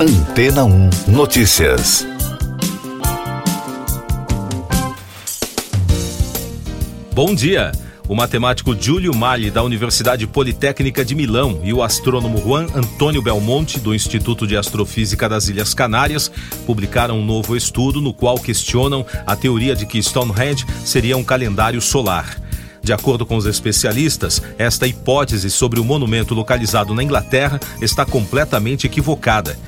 Antena 1 Notícias. Bom dia. O matemático Giulio Mali, da Universidade Politécnica de Milão, e o astrônomo Juan Antônio Belmonte, do Instituto de Astrofísica das Ilhas Canárias, publicaram um novo estudo no qual questionam a teoria de que Stonehenge seria um calendário solar. De acordo com os especialistas, esta hipótese sobre o monumento localizado na Inglaterra está completamente equivocada.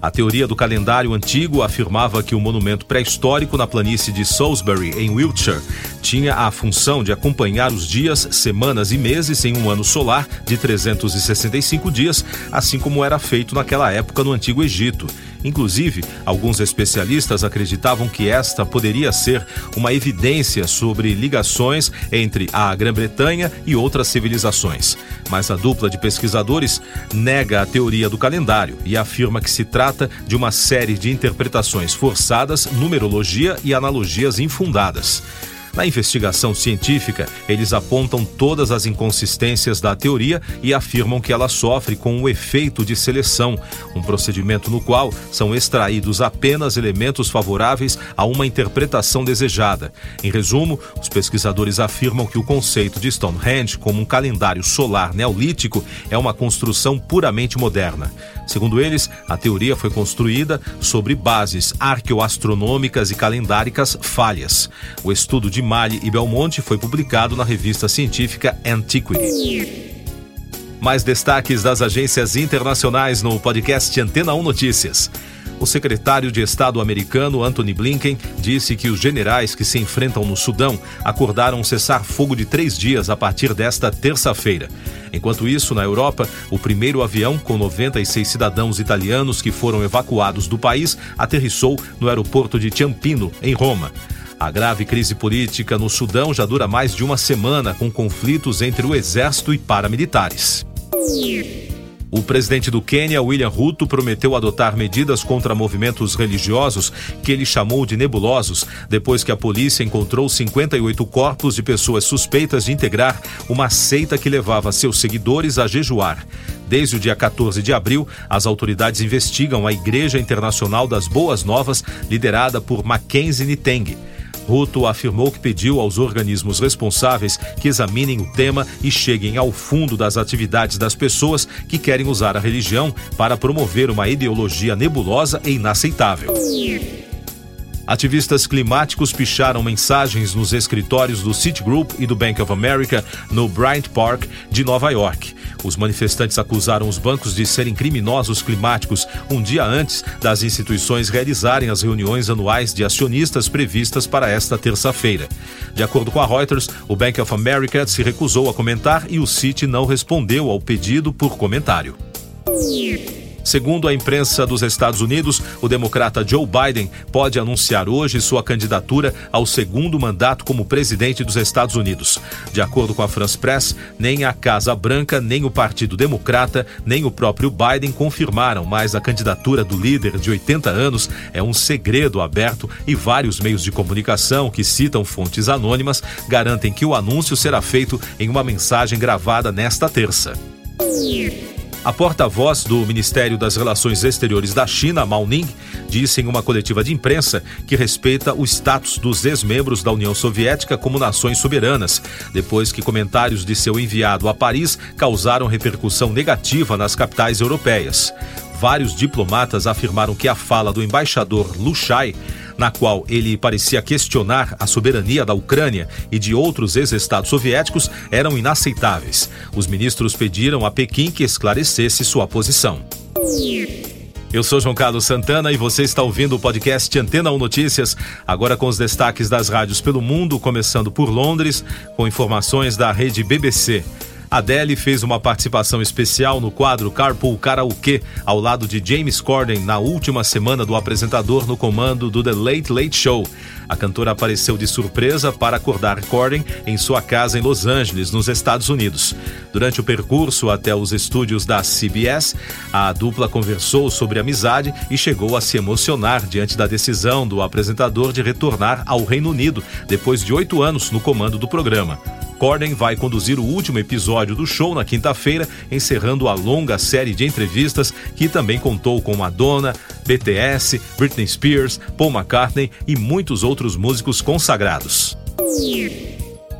A teoria do calendário antigo afirmava que o monumento pré-histórico na planície de Salisbury, em Wiltshire, tinha a função de acompanhar os dias, semanas e meses em um ano solar de 365 dias, assim como era feito naquela época no Antigo Egito. Inclusive, alguns especialistas acreditavam que esta poderia ser uma evidência sobre ligações entre a Grã-Bretanha e outras civilizações. Mas a dupla de pesquisadores nega a teoria do calendário e afirma que se trata de uma série de interpretações forçadas, numerologia e analogias infundadas. Na investigação científica, eles apontam todas as inconsistências da teoria e afirmam que ela sofre com o efeito de seleção, um procedimento no qual são extraídos apenas elementos favoráveis a uma interpretação desejada. Em resumo, os pesquisadores afirmam que o conceito de Stonehenge como um calendário solar neolítico é uma construção puramente moderna. Segundo eles, a teoria foi construída sobre bases arqueoastronômicas e calendáricas falhas. O estudo de Mali e Belmonte foi publicado na revista científica Antiquity. Mais destaques das agências internacionais no podcast Antena 1 Notícias. O secretário de Estado americano Anthony Blinken disse que os generais que se enfrentam no Sudão acordaram um cessar-fogo de três dias a partir desta terça-feira. Enquanto isso, na Europa, o primeiro avião com 96 cidadãos italianos que foram evacuados do país aterrissou no aeroporto de Ciampino, em Roma. A grave crise política no Sudão já dura mais de uma semana, com conflitos entre o exército e paramilitares. O presidente do Quênia, William Ruto, prometeu adotar medidas contra movimentos religiosos que ele chamou de nebulosos, depois que a polícia encontrou 58 corpos de pessoas suspeitas de integrar uma seita que levava seus seguidores a jejuar. Desde o dia 14 de abril, as autoridades investigam a Igreja Internacional das Boas Novas, liderada por Mackenzie Niteng. Ruto afirmou que pediu aos organismos responsáveis que examinem o tema e cheguem ao fundo das atividades das pessoas que querem usar a religião para promover uma ideologia nebulosa e inaceitável. Ativistas climáticos picharam mensagens nos escritórios do Citigroup e do Bank of America no Bryant Park de Nova York. Os manifestantes acusaram os bancos de serem criminosos climáticos um dia antes das instituições realizarem as reuniões anuais de acionistas previstas para esta terça-feira. De acordo com a Reuters, o Bank of America se recusou a comentar e o Citi não respondeu ao pedido por comentário. Segundo a imprensa dos Estados Unidos, o democrata Joe Biden pode anunciar hoje sua candidatura ao segundo mandato como presidente dos Estados Unidos. De acordo com a France Press, nem a Casa Branca, nem o Partido Democrata, nem o próprio Biden confirmaram, mas a candidatura do líder de 80 anos é um segredo aberto e vários meios de comunicação que citam fontes anônimas garantem que o anúncio será feito em uma mensagem gravada nesta terça. A porta-voz do Ministério das Relações Exteriores da China, Mao Ning, disse em uma coletiva de imprensa que respeita o status dos ex-membros da União Soviética como nações soberanas, depois que comentários de seu enviado a Paris causaram repercussão negativa nas capitais europeias. Vários diplomatas afirmaram que a fala do embaixador Lu Shai na qual ele parecia questionar a soberania da Ucrânia e de outros ex-estados soviéticos, eram inaceitáveis. Os ministros pediram a Pequim que esclarecesse sua posição. Eu sou João Carlos Santana e você está ouvindo o podcast Antena 1 Notícias, agora com os destaques das rádios pelo mundo, começando por Londres, com informações da rede BBC. Adele fez uma participação especial no quadro Carpool Karaokê, ao lado de James Corden, na última semana do apresentador no comando do The Late Late Show. A cantora apareceu de surpresa para acordar Corden em sua casa em Los Angeles, nos Estados Unidos. Durante o percurso até os estúdios da CBS, a dupla conversou sobre amizade e chegou a se emocionar diante da decisão do apresentador de retornar ao Reino Unido depois de oito anos no comando do programa. Corden vai conduzir o último episódio do show na quinta-feira, encerrando a longa série de entrevistas que também contou com Madonna, BTS, Britney Spears, Paul McCartney e muitos outros músicos consagrados.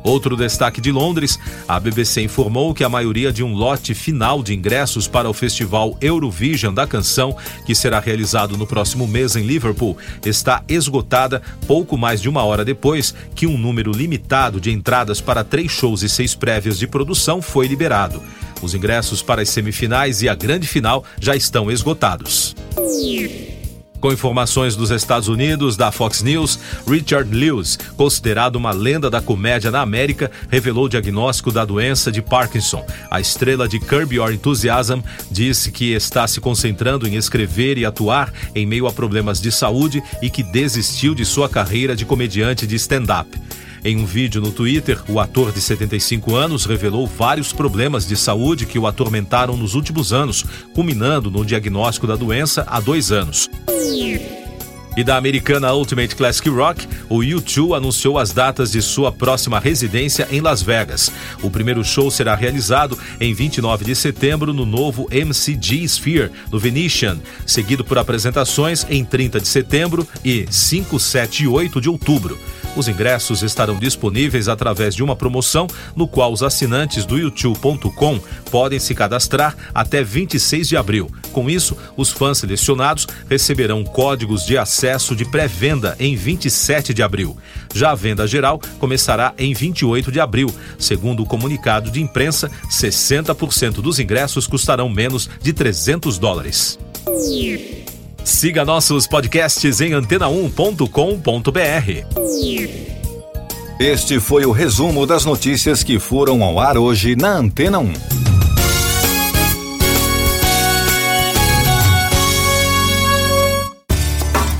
Outro destaque de Londres, a BBC informou que a maioria de um lote final de ingressos para o festival Eurovision da canção, que será realizado no próximo mês em Liverpool, está esgotada pouco mais de uma hora depois que um número limitado de entradas para três shows e seis prévias de produção foi liberado. Os ingressos para as semifinais e a grande final já estão esgotados. Com informações dos Estados Unidos, da Fox News, Richard Lewis, considerado uma lenda da comédia na América, revelou o diagnóstico da doença de Parkinson. A estrela de Curb Your Enthusiasm disse que está se concentrando em escrever e atuar em meio a problemas de saúde e que desistiu de sua carreira de comediante de stand-up. Em um vídeo no Twitter, o ator de 75 anos revelou vários problemas de saúde que o atormentaram nos últimos anos, culminando no diagnóstico da doença há dois anos. E da americana Ultimate Classic Rock, o U2 anunciou as datas de sua próxima residência em Las Vegas. O primeiro show será realizado em 29 de setembro no novo MCG Sphere, no Venetian, seguido por apresentações em 30 de setembro e 5, 7 e 8 de outubro. Os ingressos estarão disponíveis através de uma promoção no qual os assinantes do youtube.com podem se cadastrar até 26 de abril. Com isso, os fãs selecionados receberão códigos de acesso de pré-venda em 27 de abril. Já a venda geral começará em 28 de abril. Segundo o comunicado de imprensa, 60% dos ingressos custarão menos de 300 dólares. Siga nossos podcasts em antena1.com.br. Este foi o resumo das notícias que foram ao ar hoje na Antena 1.